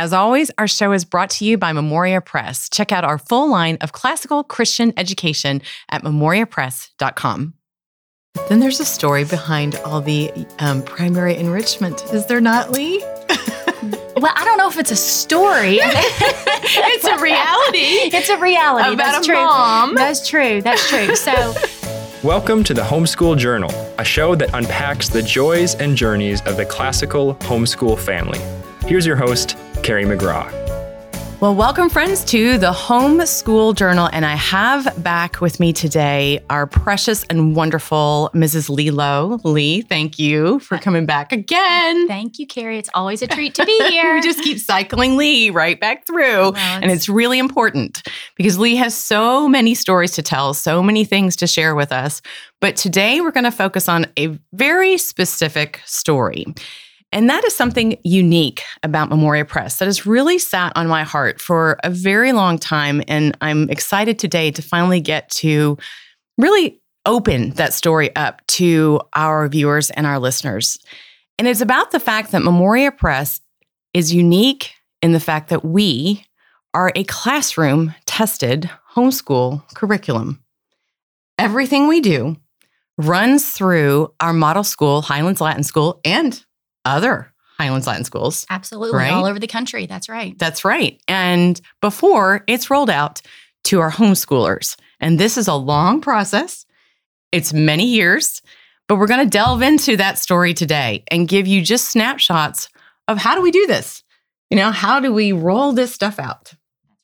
As always, our show is brought to you by Memoria Press. Check out our full line of classical Christian education at memoriapress.com. Then there's a story behind all the um, primary enrichment. Is there not, Leigh? well, I don't know if it's a story. it's a reality. It's a reality. About That's a true. mom. That's true. That's true. So, Welcome to the Homeschool Journal, a show that unpacks the joys and journeys of the classical homeschool family. Here's your host, Carrie McGraw. Well, welcome, friends, to the Homeschool Journal. And I have back with me today our precious and wonderful Mrs. Leigh Lowe. Leigh, thank you for coming back again. thank you, Carrie. It's always a treat to be here. we just keep cycling Leigh right back through. Well, and it's really important because Leigh has so many stories to tell, so many things to share with us. But today we're going to focus on a very specific story. And that is something unique about Memoria Press that has really sat on my heart for a very long time. And I'm excited today to finally get to really open that story up to our viewers and our listeners. And it's about the fact that Memoria Press is unique in the fact that we are a classroom tested homeschool curriculum. Everything we do runs through our model school, Highlands Latin School, and other Highlands Latin schools. Absolutely. Right? All over the country. That's right. That's right. And before it's rolled out to our homeschoolers. And this is a long process, it's many years, but we're going to delve into that story today and give you just snapshots of how do we do this? You know, how do we roll this stuff out?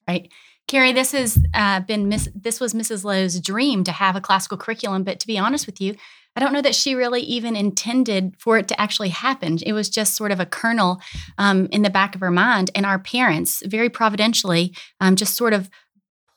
Right. Carrie, this has uh, been Miss. This was Mrs. Lowe's dream to have a classical curriculum, but to be honest with you, I don't know that she really even intended for it to actually happen. It was just sort of a kernel um, in the back of her mind, and our parents, very providentially, um, just sort of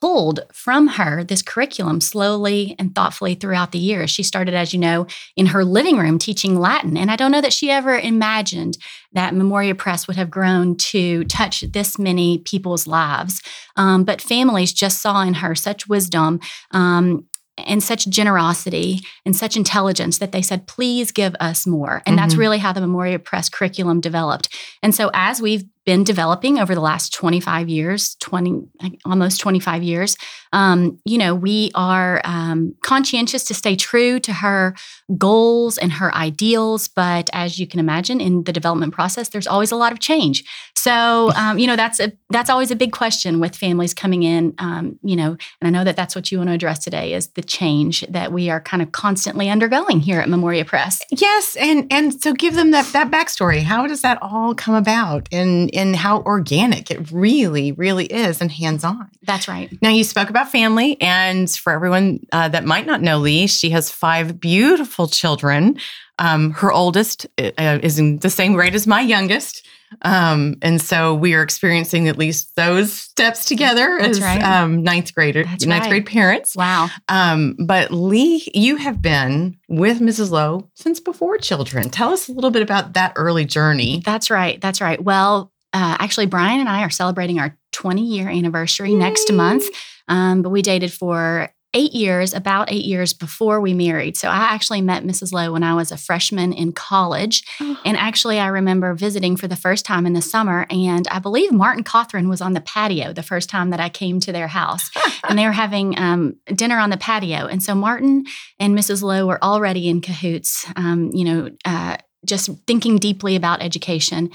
pulled from her this curriculum slowly and thoughtfully throughout the years. She started, as you know, in her living room teaching Latin. And I don't know that she ever imagined that Memoria Press would have grown to touch this many people's lives. Um, but families just saw in her such wisdom. Um, and such generosity and such intelligence that they said, please give us more. And that's Mhm. really how the Memoria Press curriculum developed. And so, as we've been developing over the last 25 years, 20, almost 25 years, um, you know, we are um, conscientious to stay true to her goals and her ideals. But as you can imagine, in the development process, there's always a lot of change. So, um, you know, that's a that's always a big question with families coming in. Um, you know, and I know that that's what you want to address today is the change that we are kind of constantly undergoing here at Memoria Press. Yes, and and so give them that that backstory. How does that all come about, and and how organic it really, really is, and hands on. That's right. Now you spoke about family, and for everyone uh, that might not know Leigh, she has five beautiful children. Um, her oldest uh, is in the same grade as my youngest. Um, and so we are experiencing at least those steps together That's as right. um, ninth grader, That's ninth right. grade parents. Wow. Um, but Leigh, you have been with Mrs. Lowe since before children. Tell us a little bit about that early journey. That's right. That's right. Well, uh, actually, Brian and I are celebrating our 20 year anniversary next month. Um, but we dated for eight years, about eight years before we married. So I actually met Mrs. Lowe when I was a freshman in college. And actually, I remember visiting for the first time in the summer. And I believe Martin Cothran was on the patio the first time that I came to their house. and they were having um, dinner on the patio. And so Martin and Mrs. Lowe were already in cahoots, um, you know, uh, just thinking deeply about education.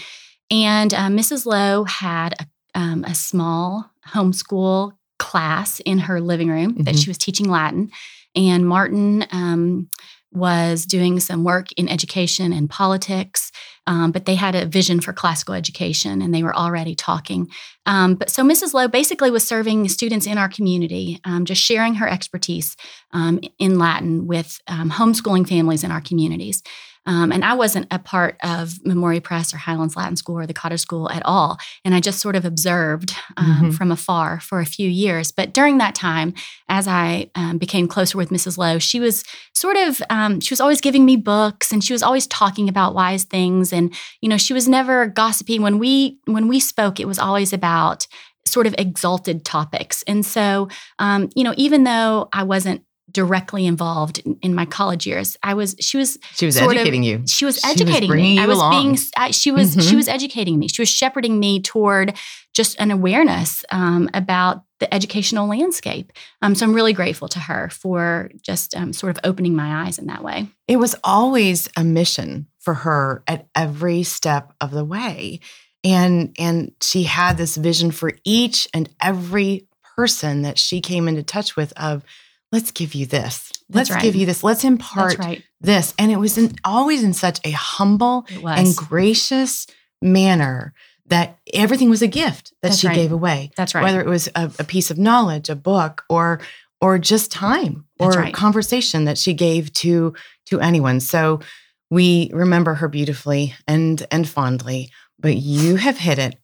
And uh, Mrs. Lowe had a, um, a small homeschool class in her living room that Mhm. she was teaching Latin. And Martin um, was doing some work in education and politics, um, but they had a vision for classical education and they were already talking. Um, but so Mrs. Lowe basically was serving students in our community, um, just sharing her expertise um, in Latin with um, homeschooling families in our communities. Um, and I wasn't a part of Memoria Press or Highlands Latin School or the Cotter School at all. And I just sort of observed um, Mhm. from afar for a few years. But during that time, as I um, became closer with Mrs. Lowe, she was sort of, um, she was always giving me books and she was always talking about wise things. And, you know, she was never gossiping. When we, when we spoke, it was always about sort of exalted topics. And so, um, you know, even though I wasn't directly involved in, in my college years. I was she was She was sort of- educating you. she was She was educating bringing me. I was along. being I, she was she Mhm. was educating me. She was shepherding me toward just an awareness um, about the educational landscape. Um, so I'm really grateful to her for just um, sort of opening my eyes in that way. It was always a mission for her at every step of the way. And and she had this vision for each and every person that she came into touch with of let's give you this. That's Let's right. give you this. Let's impart right. this. And it was in, always in such a humble and gracious manner that everything was a gift that That's she right. gave away. That's right. Whether it was a, a piece of knowledge, a book, or or just time or right. conversation that she gave to to anyone. So we remember her beautifully and and fondly. But you have hit it.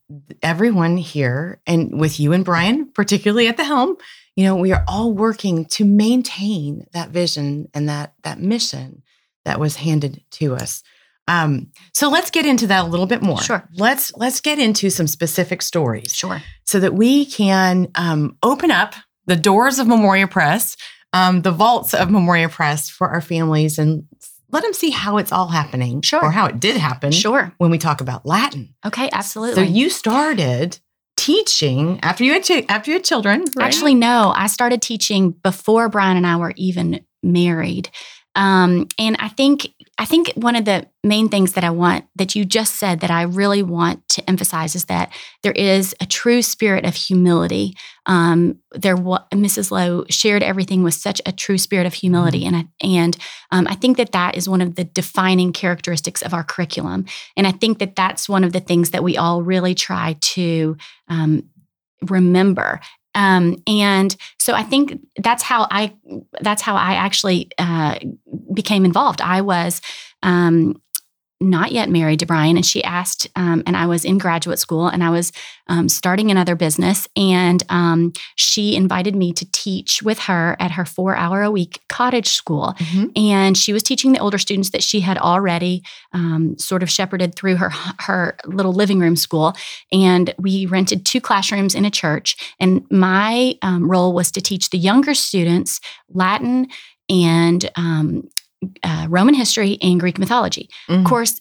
Everyone here, and with you and Brian, particularly at the helm, you know, we are all working to maintain that vision and that that mission that was handed to us. Um, so let's get into that a little bit more. Sure. Let's let's get into some specific stories Sure. so that we can um, open up the doors of Memoria Press, um, the vaults of Memoria Press for our families, and let them see how it's all happening, Sure. or how it did happen Sure. when we talk about Latin. Okay. Absolutely. So you started teaching after you had chi- after had children. right? Actually, no. I started teaching before Brian and I were even married. Um, and I think I think one of the main things that I want that you just said that I really want to emphasize is that there is a true spirit of humility. Um, there, wa- Mrs. Lowe shared everything with such a true spirit of humility, and I, and um, I think that that is one of the defining characteristics of our curriculum. And I think that that's one of the things that we all really try to um, remember. Um, and so I think that's how I that's how I actually uh, became involved. I was um, not yet married to Brian, and she asked, um, and I was in graduate school, and I was um, starting another business, and um, she invited me to teach with her at her four hour a week cottage school, Mhm. and she was teaching the older students that she had already um, sort of shepherded through her her little living room school, and we rented two classrooms in a church, and my um, role was to teach the younger students Latin and um, uh, Roman history and Greek mythology. Mhm. Of course,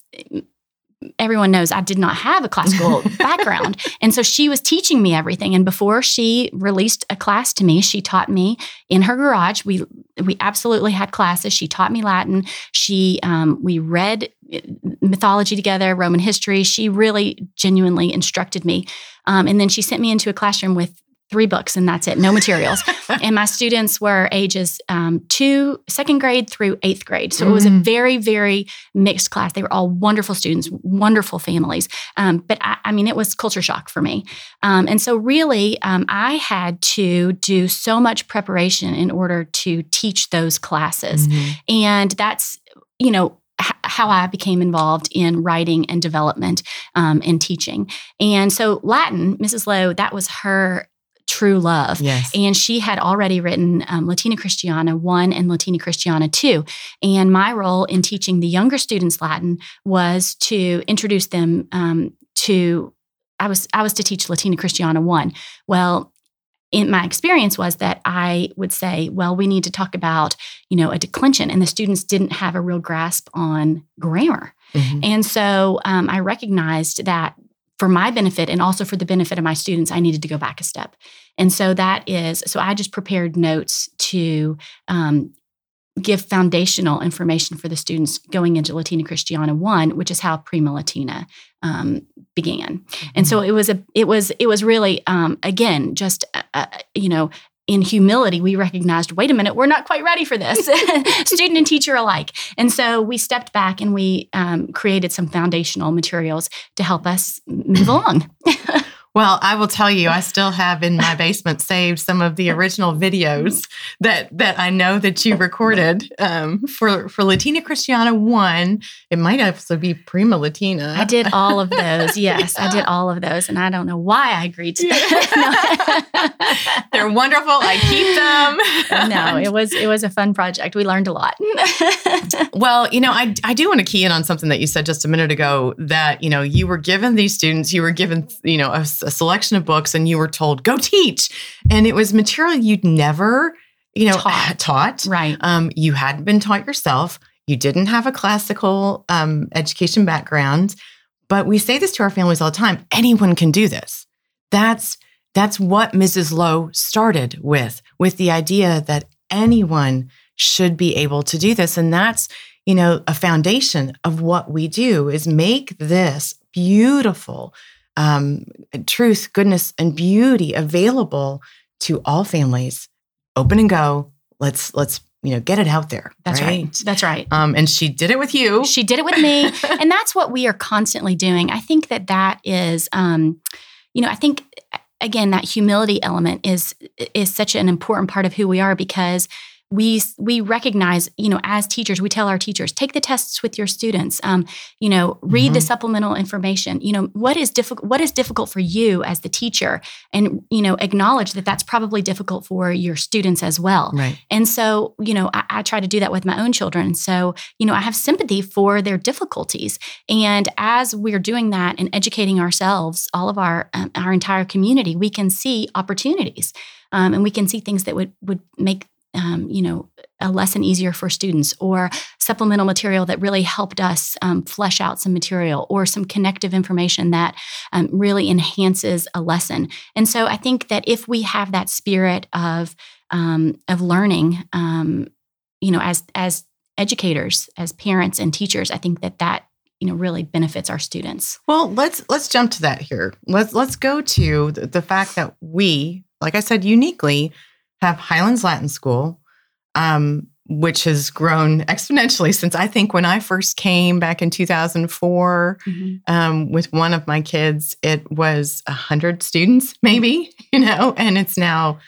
everyone knows I did not have a classical background. And so she was teaching me everything. And before she released a class to me, she taught me in her garage. We we absolutely had classes. She taught me Latin. She um, we read uh, mythology together, Roman history. She really genuinely instructed me. Um, and then she sent me into a classroom with three books and that's it, no materials. and my students were ages um, two, second grade through eighth grade. So it was a Mm. very, very mixed class. They were all wonderful students, wonderful families. Um, but I, I mean, it was culture shock for me. Um, and so, really, um, I had to do so much preparation in order to teach those classes. Mhm. And that's, you know, how I became involved in writing and development um, and teaching. And so, Latin, Mrs. Lowe, that was her true love. Yes. And she had already written um, Latina Christiana 1 and Latina Christiana 2. And my role in teaching the younger students Latin was to introduce them um, to, I was, I was to teach Latina Christiana 1. Well, in my experience was that I would say, well, we need to talk about, you know, a declension. And the students didn't have a real grasp on grammar. Mhm. And so um, I recognized that for my benefit and also for the benefit of my students, I needed to go back a step. And so that is, so I just prepared notes to um, give foundational information for the students going into Latina Christiana 1, which is how Prima Latina um, began. And so it was a, it was, it was really, um, again, just, uh, uh, you know, in humility, we recognized, wait a minute, we're not quite ready for this, student and teacher alike. And so we stepped back and we um, created some foundational materials to help us move along. Well, I will tell you, I still have in my basement saved some of the original videos that that I know that you recorded um, for for Latina Christiana one. It might also be Prima Latina. I did all of those. Yes, I did all of those. And I don't know why I agreed to that. They're wonderful. I keep them. no, it was it was a fun project. We learned a lot. Well, you know, I, I do want to key in on something that you said just a minute ago that, you know, you were given these students, you were given, you know, a, a selection of books and you were told, go teach. And it was material you'd never you know, Taught. taught. Right. Um, you hadn't been taught yourself. You didn't have a classical um, education background. But we say this to our families all the time: anyone can do this. That's that's what Mrs. Lowe started with, with the idea that anyone should be able to do this, and that's you know a foundation of what we do is make this beautiful um, truth, goodness, and beauty available to all families. Open and go. Let's let's you know get it out there. That's right. That's right. Um, and she did it with you. She did it with me. and that's what we are constantly doing. I think that that is, um, you know, I think again that humility element is is such an important part of who we are because we we recognize, you know, as teachers, we tell our teachers take the tests with your students. Um, you know, read the Mhm. supplemental information. You know, what is difficult? What is difficult for you as the teacher, and you know, acknowledge that that's probably difficult for your students as well. right. And so, you know, I, I try to do that with my own children. So, you know, I have sympathy for their difficulties. And as we're doing that and educating ourselves, all of our um, our entire community, we can see opportunities, um, and we can see things that would would make. Um, you know, a lesson easier for students, or supplemental material that really helped us um, flesh out some material, or some connective information that um, really enhances a lesson. And so, I think that if we have that spirit of um, of learning, um, you know, as as educators, as parents and teachers, I think that that you know really benefits our students. Well, let's let's jump to that here. Let's let's go to the, the fact that we, like I said, uniquely have Highlands Latin School, um, which has grown exponentially since I think when I first came back in 2004 um, with one of my kids, it was hundred students, maybe, you know, and it's now.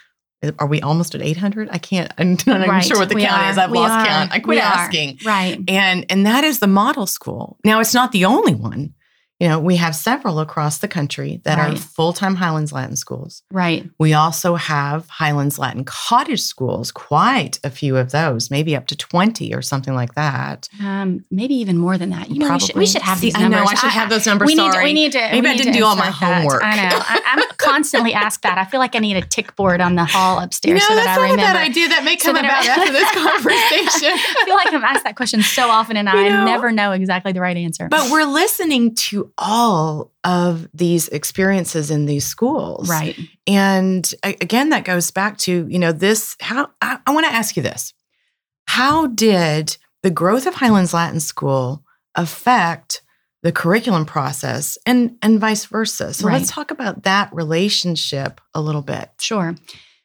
Are we almost at 800? I can't. I'm not even Right, sure what the we count are. is. I've We lost are. count. I quit asking Right. and and that is the model school now it's not the only one you know we have several across the country that are full-time highlands latin schools Right. we also have highlands latin cottage schools quite a few of those maybe up to 20 or something like that Um, maybe even more than that. You know, we should, we Probably. should have these I know. I should have those numbers, We need, sorry. we need to. Maybe I need didn't to do all my insert that. homework. I know. I, I'm constantly asked that. I feel like I need a tick board on the hall upstairs so that that's I not a remember. bad idea that may come I- about after this conversation I feel like I'm asked that question so often, and You I know. never know exactly the right answer. but we're listening to all of these experiences in these schools right. And again, that goes back to, you know, this how I, I want to ask you this. How did the growth of Highlands Latin School affect the curriculum process and and vice versa? So Right. let's talk about that relationship a little bit. Sure.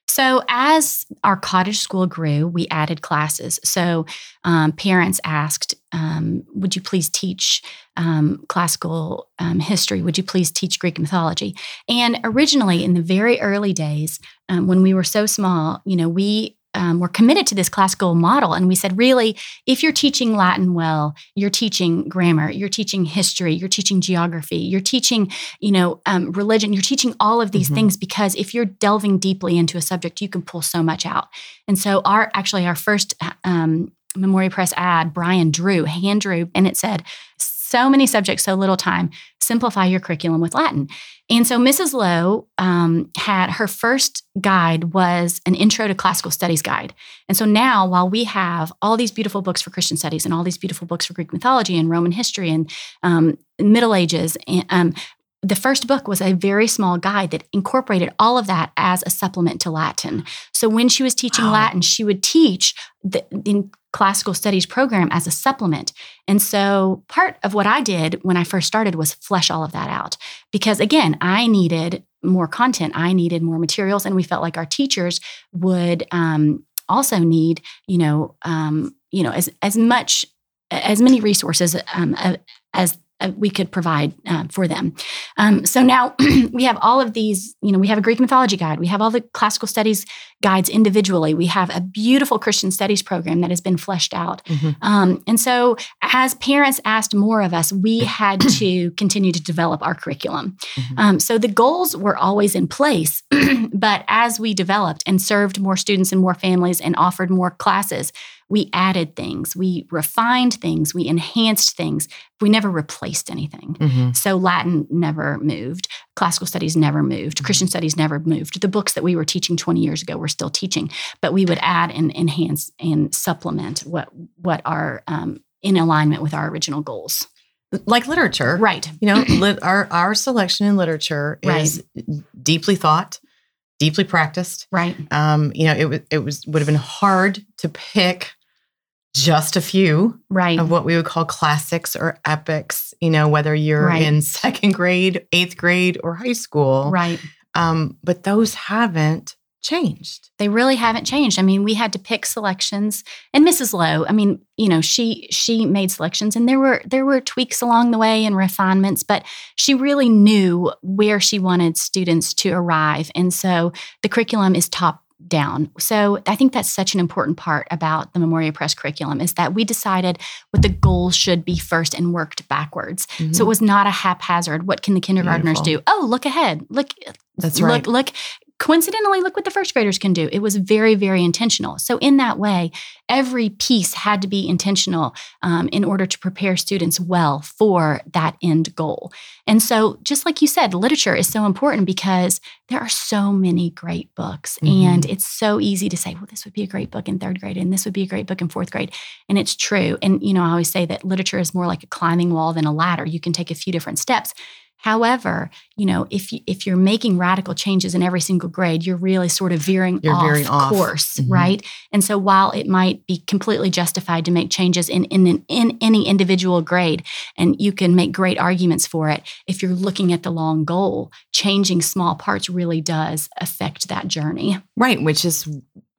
So, as our cottage school grew, we added classes. So, um, parents asked, um, Would you please teach um, classical um, history? Would you please teach Greek mythology? And originally, in the very early days, um, when we were so small, you know, we um, were committed to this classical model. And we said, really, if you're teaching Latin well, you're teaching grammar, you're teaching history, you're teaching geography, you're teaching you know, um, religion. You're teaching all of these Mhm. things because if you're delving deeply into a subject, you can pull so much out. And so, our actually our first um, Memoria Press ad, Brian drew, hand drew, and it said, "So many subjects, so little time. Simplify your curriculum with Latin." And so, Mrs. Lowe um, had her first guide was an Intro to Classical Studies guide. And so now, while we have all these beautiful books for Christian studies and all these beautiful books for Greek mythology and Roman history and um, Middle Ages, and, um, the first book was a very small guide that incorporated all of that as a supplement to Latin. So when she was teaching Wow. Latin, she would teach the, classical studies program as a supplement. And so part of what I did when I first started was flesh all of that out because again, I needed more content, I needed more materials, and we felt like our teachers would um, also need, you know, um, you know, as as much as many resources um, as uh, we could provide uh, for them. Um, so now we have all of these, you know, we have a Greek mythology guide, we have all the classical studies guides individually, we have a beautiful Christian studies program that has been fleshed out. Mhm. Um, and so as parents asked more of us, we had to continue to develop our curriculum. Mhm. Um, so the goals were always in place, but as we developed and served more students and more families and offered more classes, we added things, we refined things, we enhanced things. We never replaced anything. Mm-hmm. So Latin never moved, classical studies never moved, Christian studies never moved. The books that we were teaching 20 years ago we're still teaching, but we would add and enhance and supplement what what are um, in alignment with our original goals. Like literature, Right. You know, lit, our our selection in literature is deeply thought, deeply practiced. Right. Um, you know, it was it was would have been hard to pick just a few Right. of what we would call classics or epics. You know, whether you're Right. in second grade, eighth grade, or high school. Right. Um, but those haven't changed. They really haven't changed. I mean, we had to pick selections, and Mrs. Lowe. I mean, you know, she she made selections, and there were there were tweaks along the way and refinements, but she really knew where she wanted students to arrive, and so the curriculum is top down. So I think that's such an important part about the Memoria Press curriculum is that we decided what the goals should be first and worked backwards. So mm-hmm. it was not a haphazard. What can the kindergartners Beautiful. do? Oh, look ahead. Look, That's right. Look, look. Coincidentally, look what the first graders can do. It was very, very intentional. So, in that way, every piece had to be intentional um, in order to prepare students well for that end goal. And so, just like you said, literature is so important because there are so many great books. Mhm. And it's so easy to say, well, this would be a great book in third grade, and this would be a great book in fourth grade. And it's true. And, you know, I always say that literature is more like a climbing wall than a ladder. You can take a few different steps. However, you know, if you, if you're making radical changes in every single grade, you're really sort of veering You're off veering off. course, Mhm. right? And so, while it might be completely justified to make changes in in, an- in any individual grade, and you can make great arguments for it, if you're looking at the long goal, changing small parts really does affect that journey. Right, which is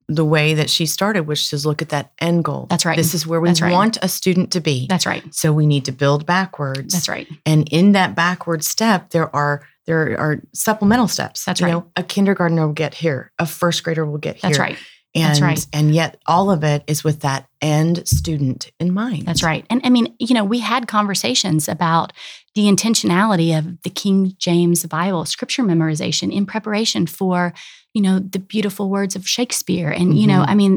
the way that she started, which is look at that end goal. That's right. This is where we right. want a student to be. That's right. so we need to build backwards. That's right. And in that backward step, there are there are supplemental steps. That's You right. know, a kindergartner will get here, a first grader will get here. That's right. And, That's right. And yet all of it is with that end student in mind. That's right. And I mean, you know, we had conversations about the intentionality of the King James Bible scripture memorization in preparation for, you know, the beautiful words of Shakespeare. And, you know, Mhm. I mean,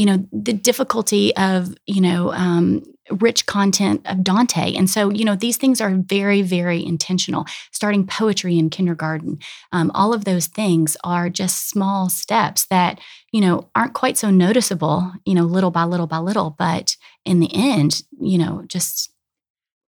you know, the difficulty of, you know, um, rich content of Dante. And so, you know, these things are very, very intentional. Starting poetry in kindergarten, um, all of those things are just small steps that, you know, aren't quite so noticeable, you know, little by little by little, but in the end, you know, just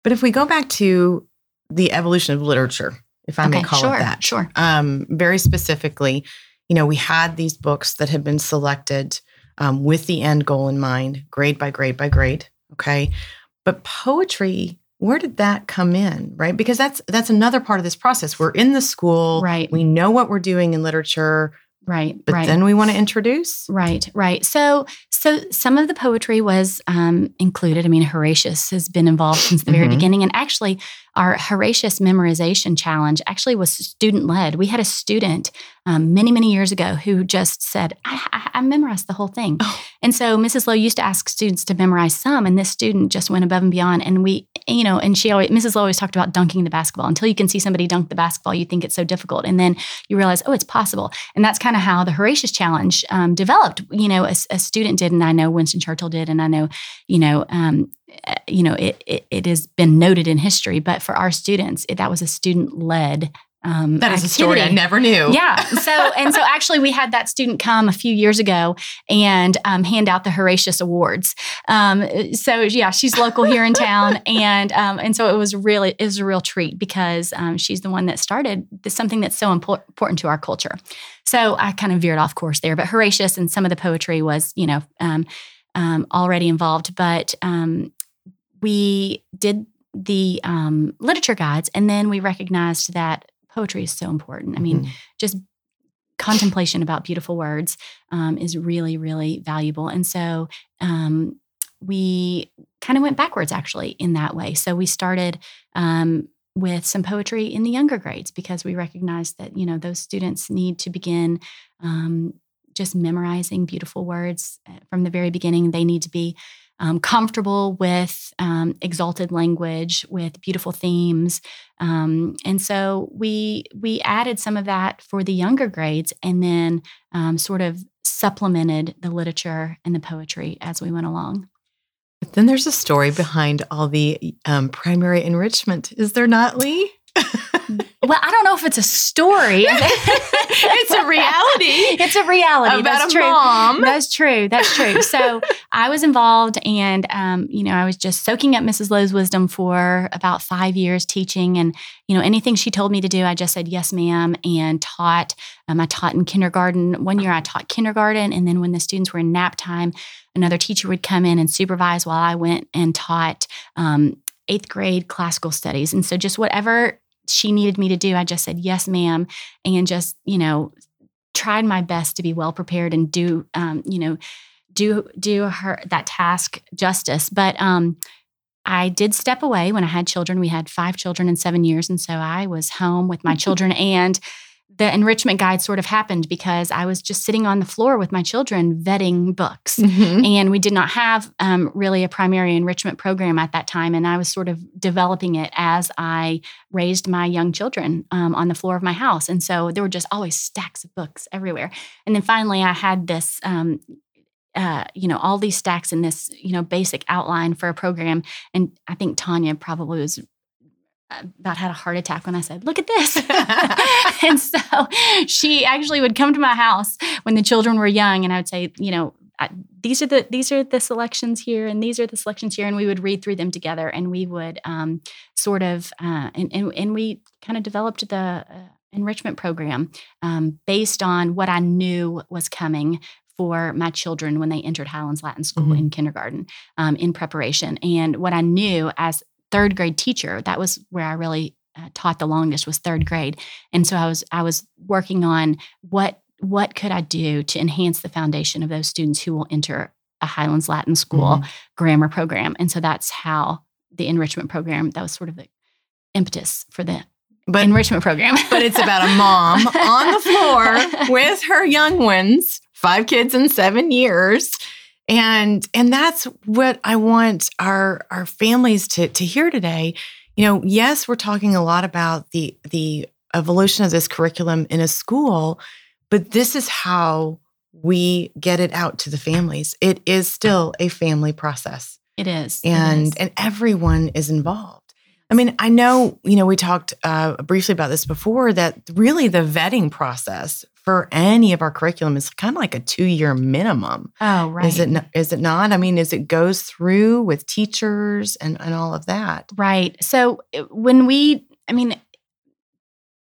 But if we go back to the evolution of literature, if I may call sure, it that, sure, um, very specifically, you know, we had these books that had been selected um, with the end goal in mind, grade by grade by grade. Okay, but poetry, where did that come in? Right, because that's that's another part of this process. We're in the school, Right. We know what we're doing in literature, right, but right. then we want to introduce. Right, right. So, so some of the poetry was um, included. I mean, Horatius has been involved since the very Mhm. beginning, and actually, our Horatius memorization challenge actually was student led. We had a student um, many, many years ago who just said, I, I, "I memorized the whole thing," Oh. and so Mrs. Lowe used to ask students to memorize some, and this student just went above and beyond. And we, you know, and she always, Mrs. Lowe always talked about dunking the basketball. Until you can see somebody dunk the basketball, you think it's so difficult, and then you realize, oh, it's possible. And that's kind of how the Horatius Challenge um, developed. You know, a, a student did, and I know Winston Churchill did, and I know, you know, um, you know, it, it it has been noted in history. But for our students, it, that was a student led. Um, That is a story I never knew. Yeah. So and so actually we had that student come a few years ago and um, hand out the Horatius Awards. Um, so yeah, she's local here in town, and um, and so it was really it was a real treat because um, she's the one that started this, something that's so impor- important to our culture. So I kind of veered off course there, but Horatius and some of the poetry was you know um, um, already involved, but um, we did the um, literature guides, and then we recognized that poetry is so important. I mean, Mhm. just contemplation about beautiful words um, is really, really valuable. And so um, we kind of went backwards actually in that way. So we started um, with some poetry in the younger grades because we recognized that, you know, those students need to begin um, just memorizing beautiful words uh, from the very beginning. They need to be um, comfortable with um, exalted language, with beautiful themes, um, and so we we added some of that for the younger grades, and then um, sort of supplemented the literature and the poetry as we went along. But then there's a story behind all the um, primary enrichment, is there not, Leigh? Well, I don't know if it's a story. it's a reality. It's a reality. About That's a true. mom. That's true. That's true. So I was involved, and um, you know, I was just soaking up Mrs. Lowe's wisdom for about five years, teaching, and you know, anything she told me to do, I just said yes, ma'am, and taught. Um, I taught in kindergarten. One year, I taught kindergarten, and then when the students were in nap time, another teacher would come in and supervise while I went and taught. Um, eighth grade classical studies. And so, just whatever she needed me to do, I just said, yes, ma'am. And just, you know, tried my best to be well prepared and do, um, you know, do do her that task justice. But um, I did step away when I had children. We had five children in seven years, and so I was home with my children and the enrichment guide sort of happened because I was just sitting on the floor with my children vetting books. Mhm. And we did not have um, really a primary enrichment program at that time. And I was sort of developing it as I raised my young children um, on the floor of my house. And so there were just always stacks of books everywhere. And then finally, I had this. Um, uh, you know, all these stacks in this, you know, basic outline for a program. And I think Tanya probably was about had a heart attack when I said, "Look at this." and so she actually would come to my house when the children were young, and I would say, you know, I, these are the these are the selections here, and these are the selections here, and we would read through them together, and we would um, sort of uh, and, and and we kind of developed the uh, enrichment program um, based on what I knew was coming for my children when they entered Highlands Latin School Mhm. in kindergarten um, in preparation, and what I knew as third grade teacher that was where i really uh, taught the longest was third grade and so i was i was working on what what could i do to enhance the foundation of those students who will enter a highlands latin school Mhm. grammar program and so that's how the enrichment program that was sort of the impetus for the But enrichment program but it's about a mom on the floor with her young ones, five kids in seven years. And and that's what I want our our families to to hear today. You know, yes, we're talking a lot about the the evolution of this curriculum in a school, but this is how we get it out to the families. It is still a family process it is and is. and everyone is involved. I mean, I know you know we talked uh, briefly about this before that really the vetting process for any of our curriculum is kind of like a two year minimum. oh right Is it is it not? I mean, is it goes through with teachers and and all of that? Right. So uh, when we, I mean,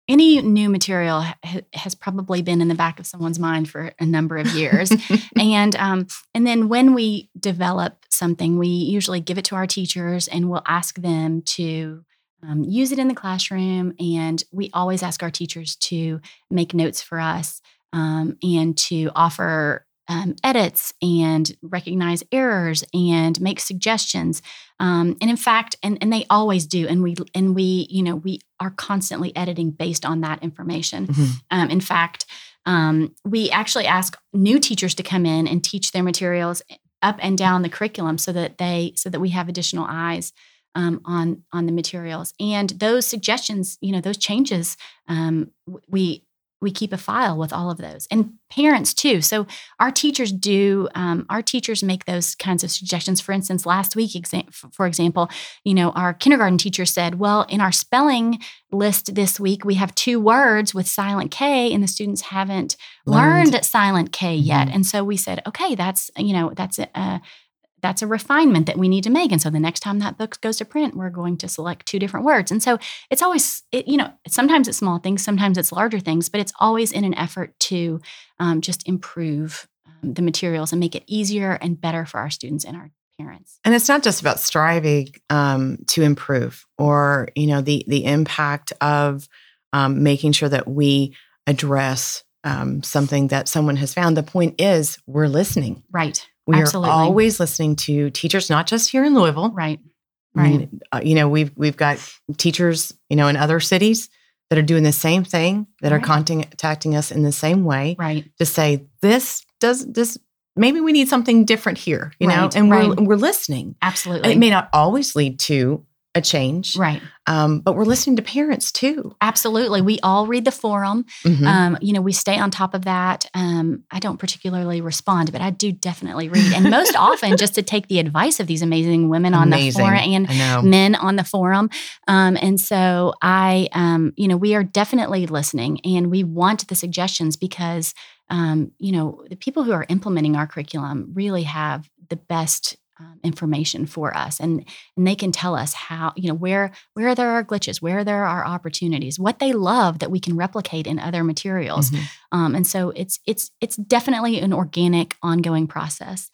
any new material ha- has probably been in the back of someone's mind for a number of years, and um, and then when we develop something, we usually give it to our teachers, and we'll ask them to. Um, use it in the classroom, and we always ask our teachers to make notes for us um, and to offer um, edits and recognize errors and make suggestions. Um, and in fact, and, and they always do. And we and we, you know, we are constantly editing based on that information. Mhm. Um, in fact, um, we actually ask new teachers to come in and teach their materials up and down the curriculum so that they so that we have additional eyes um, on on the materials. And those suggestions you know those changes um, we we keep a file with all of those. And parents too. So our teachers do um, our teachers make those kinds of suggestions. For instance last week exa- for example you know our kindergarten teacher said well in our spelling list this week we have two words with silent k and the students haven't learned, silent k yet. Mhm. and so we said okay that's you know that's a, a that's a refinement that we need to make and so the next time that book goes to print we're going to select two different words and so it's always it, you know sometimes it's small things sometimes it's larger things but it's always in an effort to um, just improve um, the materials and make it easier and better for our students and our parents And it's not just about striving um, to improve, or you know the the impact of um, making sure that we address um, something that someone has found. The point is, we're listening. right We Absolutely. are always listening to teachers, not just here in Louisville. right mean, uh, you know, we've we've got teachers, you know, in other cities that are doing the same thing, that are Right. contacting us in the same way right to say this does this maybe we need something different here, you know, Right, and we're we're listening. Absolutely. It may not always lead to a change, right. um, but we're listening to parents too. Absolutely. We all read the forum. Mhm. Um, you know, we stay on top of that. Um, I don't particularly respond, but I do definitely read. And most often, just to take the advice of these amazing women on the forum and men on the forum. Um, and so I, um, you know, we are definitely listening and we want the suggestions because, um, you know, the people who are implementing our curriculum really have the best um, information for us and and they can tell us how you know where where there are glitches where there are opportunities what they love that we can replicate in other materials Mhm. um, and so it's it's it's definitely an organic ongoing process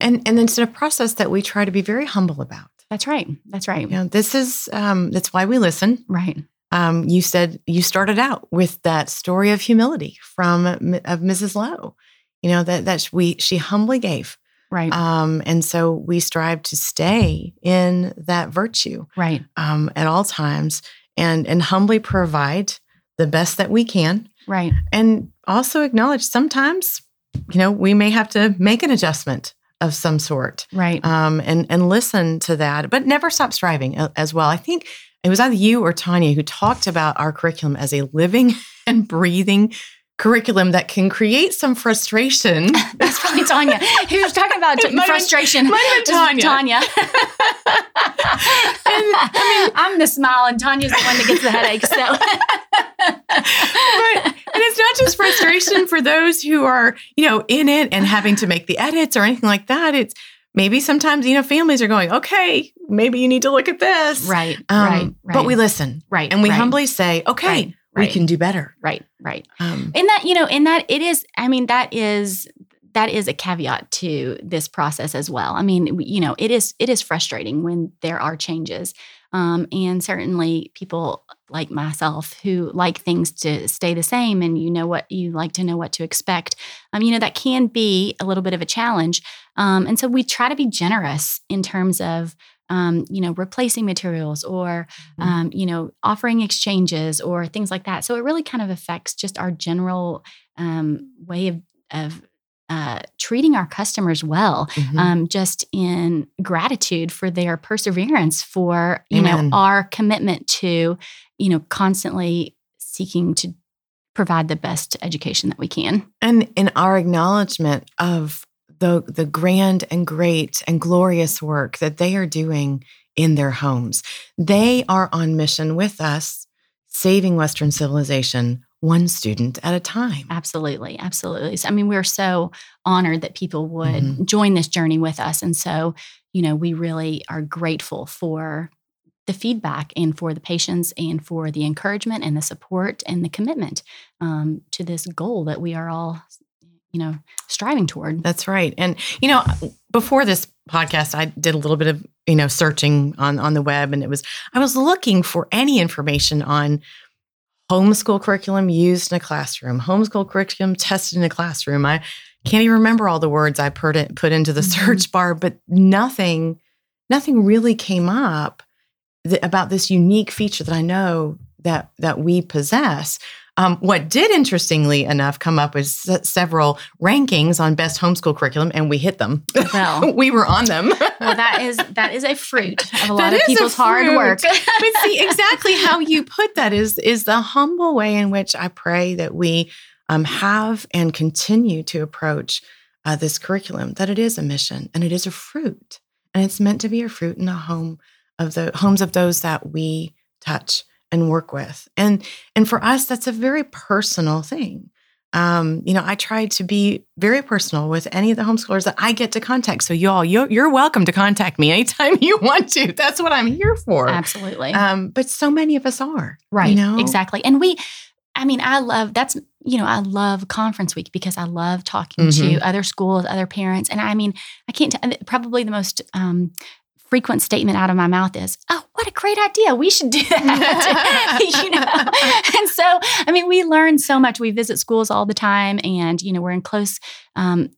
And and it's a process that we try to be very humble about. that's right that's right You know, this is um, that's why we listen. right Um, you said you started out with that story of humility from of Mrs. Lowe. You know that that we she humbly gave, right. Um, and so we strive to stay in that virtue right. um, at all times, and and humbly provide the best that we can, right. And also acknowledge sometimes, you know, we may have to make an adjustment of some sort right. um, and and listen to that, but never stop striving as well. I think it was either you or Tanya who talked about our curriculum as a living and breathing curriculum that can create some frustration. That's probably Tanya. He was talking about It might have been- frustration. might have been is Tanya. Tanya. I mean, I'm the smile, and Tanya's the one that gets the headache. So, but and it's not just frustration for those who are you know in it and having to make the edits or anything like that. It's maybe sometimes you know families are going, okay, maybe you need to look at this, right, Um, right, right. But we listen right, and we right, humbly say, okay, Right, we can do better. right, right. Um, And that you know, and that it is. I mean, that is that is a caveat to this process as well. I mean, you know, it is it is frustrating when there are changes, um, and certainly people like myself who like things to stay the same, and you know what you like to know what to expect. Um, you know, that can be a little bit of a challenge, um, and so we try to be generous in terms of. Um, you know, replacing materials or, Mhm. um, you know, offering exchanges or things like that. So it really kind of affects just our general um, way of, of uh, treating our customers well, mhm. um, just in gratitude for their perseverance, for you Amen. know our commitment to, you know, constantly seeking to provide the best education that we can. and in our acknowledgement of the the grand and great and glorious work that they are doing in their homes. They are on mission with us, saving Western civilization one student at a time. Absolutely, absolutely. So, I mean, we're so honored that people would Mhm. join this journey with us, and so you know, we really are grateful for the feedback and for the patience and for the encouragement and the support and the commitment um, to this goal that we are all, you know, striving toward. That's right. And you know, before this podcast, I did a little bit of you know searching on on the web, and it was I was looking for any information on homeschool curriculum used in a classroom, homeschool curriculum tested in a classroom. I can't even remember all the words I put it, put into the Mhm. search bar, but nothing nothing really came up th- about this unique feature that I know that that we possess. Um, what did interestingly enough come up was se- several rankings on best homeschool curriculum, and we hit them. Well, we were on them. well, that is that is a fruit of a lot That of people's hard work. but see, exactly how you put that is is the humble way in which I pray that we um, have and continue to approach uh, this curriculum. That it is a mission and it is a fruit, and it's meant to be a fruit in the home of the homes of those that we touch and work with. And and for us, that's a very personal thing. Um, you know, I try to be very personal with any of the homeschoolers that I get to contact. So y'all, you're, you're welcome to contact me anytime you want to. That's what I'm here for. Absolutely. Um, but so many of us are. Right. You know? Exactly. And we, I mean, I love that's, you know, I love conference week because I love talking Mhm. to other schools, other parents. And I mean, I can't, t- probably the most um, frequent statement out of my mouth is, oh, what a great idea. We should do that. you know? And so, I mean, we learn so much. We visit schools all the time and, you know, we're in close um,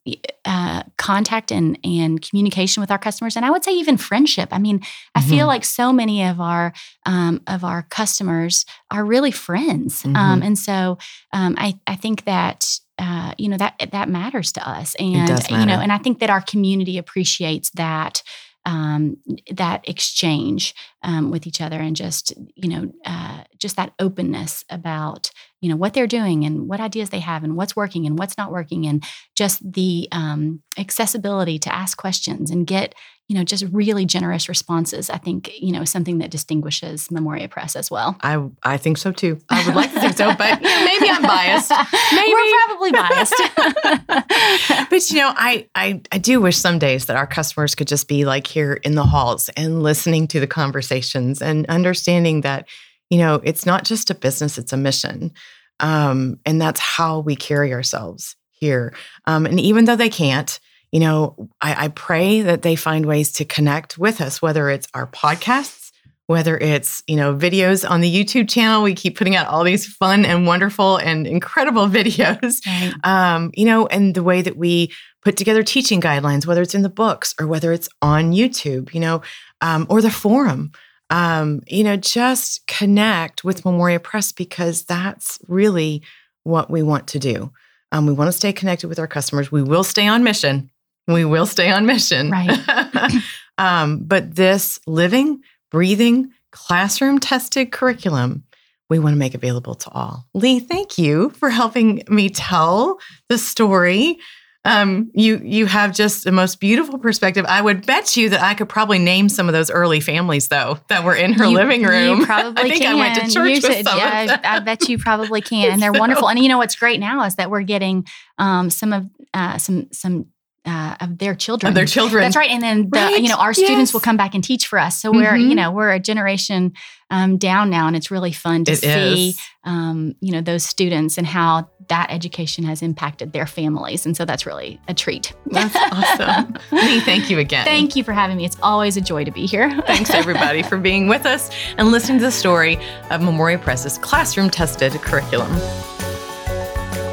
uh, contact and, and communication with our customers. And I would say even friendship. I mean, I mm-hmm. feel like so many of our, um, of our customers are really friends. Um, mm-hmm. Um, and so um, I, I think that, uh, you know that that matters to us and you know and i think that our community appreciates that um, that exchange um, with each other and just you know uh, just that openness about you know what they're doing and what ideas they have and what's working and what's not working and just the um, accessibility to ask questions and get you know, just really generous responses, I think, you know, something that distinguishes Memoria Press as well. I I think so too. I would like to think so, but you know, maybe I'm biased. Maybe. We're probably biased. but you know, I, I I do wish some days that our customers could just be like here in the halls and listening to the conversations and understanding that, you know, it's not just a business, it's a mission. Um, and that's how we carry ourselves here. Um, and even though they can't, you know, I, I pray that they find ways to connect with us, whether it's our podcasts, whether it's you know videos on the youtube channel. We keep putting out all these fun and wonderful and incredible videos. Right. um, you know and the way that we put together teaching guidelines whether it's in the books or whether it's on youtube you know um, or the forum. Um, you know just connect with memoria press because that's really what we want to do. Um, we want to stay connected with our customers. We will stay on mission we will stay on mission. Right. um, but this living, breathing, classroom tested curriculum, we want to make available to all. Leigh, thank you for helping me tell the story. Um, you you have just the most beautiful perspective. I would bet you that I could probably name some of those early families though that were in her you, living room. You probably I think can. I went to church you with some yeah, I, I, bet you probably can. And they're so. wonderful. And you know what's great now is that we're getting um, some of uh, some some uh, of their children. Of their children. That's right. And then the, right? you know our yes. students will come back and teach for us. So mm-hmm. we're you know we're a generation um, down now, and it's really fun to it see um, you know those students and how that education has impacted their families. And so that's really a treat. That's awesome. Leigh, thank you again. Thank you for having me. It's always a joy to be here. Thanks everybody for being with us and listening to the story of Memoria Press's classroom tested curriculum.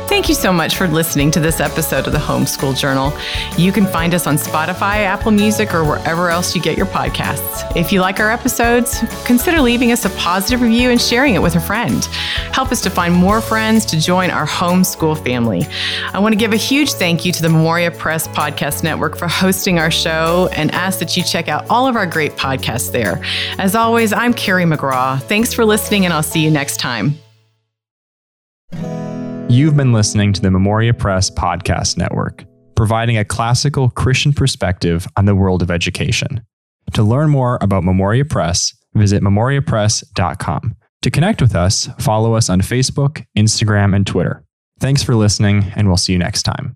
Thank you so much for listening to this episode of the Homeschool Journal. You can find us on Spotify, Apple Music, or wherever else you get your podcasts. If you like our episodes, consider leaving us a positive review and sharing it with a friend. Help us to find more friends to join our homeschool family. I want to give a huge thank you to the Memoria Press Podcast Network for hosting our show and ask that you check out all of our great podcasts there. As always, I'm Carrie McGraw. Thanks for listening, and I'll see you next time. You've been listening to the Memoria Press Podcast Network, providing a classical Christian perspective on the world of education. To learn more about Memoria Press, visit memoriapress.com. To connect with us, follow us on Facebook, Instagram, and Twitter. Thanks for listening, and we'll see you next time.